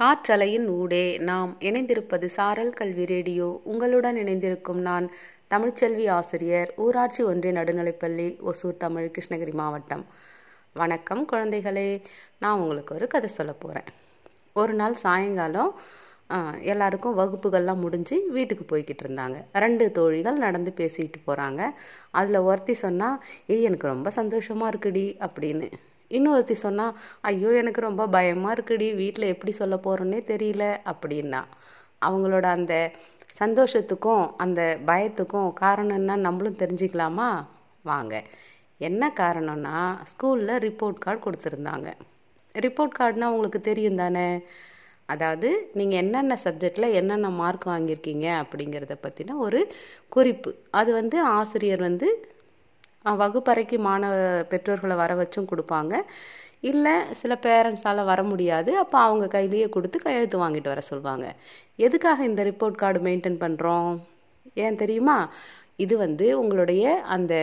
காற்றலையின் ஊடே நாம் இணைந்திருப்பது சாரல் கல்வி ரேடியோ. உங்களுடன் இணைந்திருக்கும் நான் தமிழ்ச்செல்வி ஆசிரியர் ஊராட்சி ஒன்றிய நடுநிலைப்பள்ளி ஒசூர் தமிழ் கிருஷ்ணகிரி மாவட்டம். வணக்கம் குழந்தைகளே. நான் உங்களுக்கு ஒரு கதை சொல்ல போகிறேன் ஒரு நாள் சாயங்காலம் எல்லாருக்கும் வகுப்புகள்லாம் முடிஞ்சு வீட்டுக்கு போய்கிட்டு இருந்தாங்க. ரெண்டு தோழிகள் நடந்து பேசிக்கிட்டு போகிறாங்க அதில் ஒருத்தி சொன்னால் ஏய் எனக்கு ரொம்ப சந்தோஷமாக இருக்குடி அப்படின்னு. இன்னொருத்தி சொன்னால் ஐயோ எனக்கு ரொம்ப பயமாக இருக்குடி வீட்டில் எப்படி சொல்ல போகிறோன்னே தெரியல அப்படின்னா. அவங்களோட அந்த சந்தோஷத்துக்கும் அந்த பயத்துக்கும் காரணம்னா நம்மளும் தெரிஞ்சுக்கலாமா? வாங்க. என்ன காரணம்னா ஸ்கூலில் ரிப்போர்ட் கார்டு கொடுத்துருந்தாங்க. ரிப்போர்ட் கார்டுனா உங்களுக்கு தெரியும் தானே? அதாவது நீங்கள் என்னென்ன சப்ஜெக்டில் என்னென்ன மார்க் வாங்கியிருக்கீங்க அப்படிங்கிறத பற்றின ஒரு குறிப்பு. அது வந்து ஆசிரியர் வந்து வகுப்பறைக்கு மாணவ பெற்றோர்களை வர வச்சும் கொடுப்பாங்க. இல்லை சில பேரண்ட்ஸால் வர முடியாது. அப்போ அவங்க கையிலேயே கொடுத்து கையெழுத்து வாங்கிட்டு வர சொல்லுவாங்க எதுக்காக இந்த ரிப்போர்ட் கார்டு மெயின்டைன் பண்ணுறோம் ஏன் தெரியுமா? இது வந்து உங்களுடைய அந்த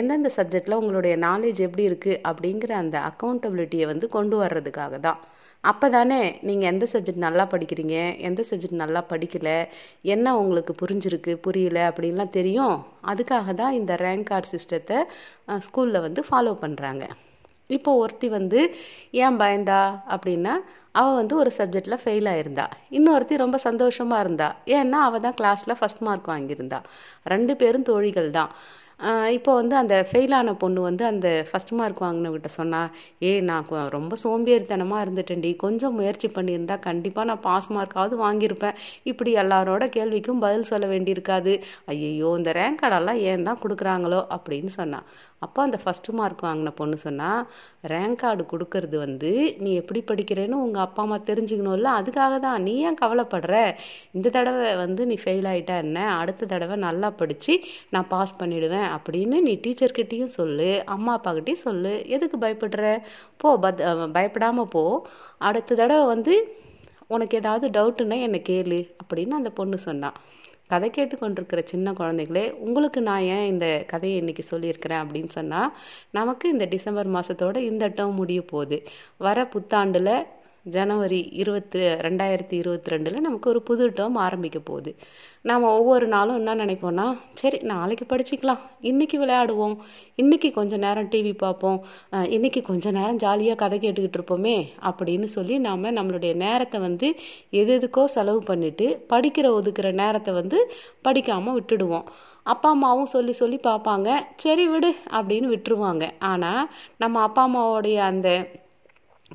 எந்தெந்த சப்ஜெக்டில் உங்களுடைய நாலேஜ் எப்படி இருக்குது அப்படிங்கிற அந்த அக்கௌண்டபிலிட்டியை வந்து கொண்டு வர்றதுக்காக தான். அப்போ தானே நீங்கள் எந்த சப்ஜெக்ட் நல்லா படிக்கிறீங்க? எந்த சப்ஜெக்ட் நல்லா படிக்கலை? என்ன உங்களுக்கு புரிஞ்சிருக்கு? புரியல அப்படின்லாம் தெரியும். அதுக்காக தான் இந்த ரேங்க் கார்டு சிஸ்டத்தை ஸ்கூலில் வந்து ஃபாலோ பண்ணுறாங்க இப்போ ஒருத்தி வந்து ஏன் பயந்தா? அப்படின்னா அவள் வந்து ஒரு சப்ஜெக்டில் ஃபெயில் ஆயிருந்தா. இன்னொருத்தி ரொம்ப சந்தோஷமாக இருந்தா. ஏன்னா அவள் தான் கிளாஸில் ஃபஸ்ட் மார்க் வாங்கியிருந்தா. ரெண்டு பேரும் தோழிகள் தான். இப்போ வந்து அந்த ஃபெயிலான பொண்ணு வந்து அந்த ஃபஸ்ட் மார்க் வாங்கினவகிட்ட சொன்னா ஏய் நான் ரொம்ப சோம்பேறித்தனமாக இருந்துட்டேன்டி. கொஞ்சம் முயற்சி பண்ணியிருந்தா கண்டிப்பாக நான் பாஸ் மார்க்காவது வாங்கியிருப்பேன். இப்படி எல்லாரோட கேள்விக்கும் பதில் சொல்ல வேண்டியிருக்காது. ஐயையோ இந்த ரேங்க் கார்டெல்லாம் ஏன் தான் கொடுக்குறாங்களோ? அப்படின்னு சொன்னான் அப்போ அந்த ஃபஸ்ட்டு மார்க் வாங்கின பொண்ணு சொன்னால் ரேங்க் கார்டு கொடுக்கறது வந்து நீ எப்படி படிக்கிறேன்னு உங்கள் அப்பா அம்மா தெரிஞ்சுக்கணும்ல. அதுக்காக தான். நீ ஏன் கவலைப்படுற? இந்த தடவை வந்து நீ ஃபெயில் ஆகிட்டா என்ன? அடுத்த தடவை நல்லா படித்து நான் பாஸ் பண்ணிவிடுவேன் அப்படின்னு நீ டீச்சர்கிட்டேயும் சொல்லு அம்மா அப்பாக்கிட்டையும் சொல்லு. எதுக்கு பயப்படுற? போ பத் பயப்படாமல் போ. அடுத்த தடவை வந்து உனக்கு ஏதாவது டவுட்டுன்னா என்னை கேளு அப்படின்னு அந்த பொண்ணு சொன்னான் கதை கேட்டுக்கொண்டிருக்கிற சின்ன குழந்தைகளே உங்களுக்கு நான் ஏன் இந்த கதையை இன்னைக்கு சொல்லியிருக்கிறேன் அப்படின்னு சொன்னால் நமக்கு இந்த டிசம்பர் மாதத்தோட இந்த டேர்ம் முடிய போகுது. வர புத்தாண்டில் ஜனவரி இருபத்தி ரெண்டாயிரத்தி இருபத்தி ரெண்டில் நமக்கு ஒரு புது டேர்ம் ஆரம்பிக்க போகுது. நாம் ஒவ்வொரு நாளும் என்ன நினைப்போம்னா சரி நாளைக்கு படிச்சுக்கலாம். இன்றைக்கி விளையாடுவோம். இன்றைக்கி கொஞ்சம் நேரம் டிவி பார்ப்போம். இன்றைக்கி கொஞ்சம் நேரம் ஜாலியாக கதை கேட்டுக்கிட்டு இருப்போமே அப்படின்னு சொல்லி நாம் நம்மளுடைய நேரத்தை வந்து எது எதுக்கோ செலவு பண்ணிவிட்டு படிக்கிற ஒதுக்கிற நேரத்தை வந்து படிக்காமல் விட்டுடுவோம். அப்பா அம்மாவும் சொல்லி சொல்லி பார்ப்பாங்க. சரி விடு அப்படின்னு விட்டுருவாங்க. ஆனால் நம்ம அப்பா அம்மாவோடைய அந்த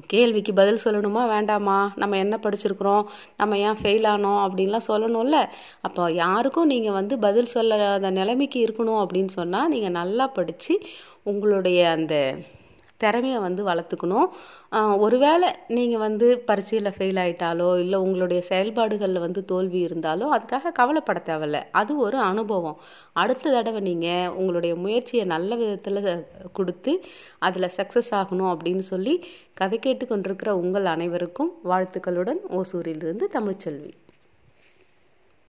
கேள்விக்கு பதில் சொல்லணுமா? வேண்டாமா? நம்ம என்ன படிச்சிருக்கிறோம்? நம்ம ஏன் ஃபெயில் ஆனோம்? அப்படின்லாம் சொல்லணும்ல. அப்போ யாருக்கும் நீங்கள் வந்து பதில் சொல்லாத நிலைமைக்கு இருக்கணும் அப்படின்னு சொன்னால் நீங்கள் நல்லா படித்து உங்களுடைய அந்த திறமையை வந்து வளர்த்துக்கணும். ஒருவேளை நீங்கள் வந்து பரீட்சையில் ஃபெயில் ஆயிட்டாலோ இல்லை உங்களுடைய செயல்பாடுகளில் வந்து தோல்வி இருந்தாலோ அதுக்காக கவலைப்பட தேவையில்ல. அது ஒரு அனுபவம். அடுத்த தடவை நீங்கள் உங்களுடைய முயற்சியை நல்ல விதத்தில் கொடுத்து அதில் சக்ஸஸ் ஆகணும் அப்படின்னு சொல்லி கதை கேட்டு கொண்டிருக்கிற உங்கள் அனைவருக்கும் வாழ்த்துக்களுடன் ஓசூரிலிருந்து தமிழ்ச்செல்வி.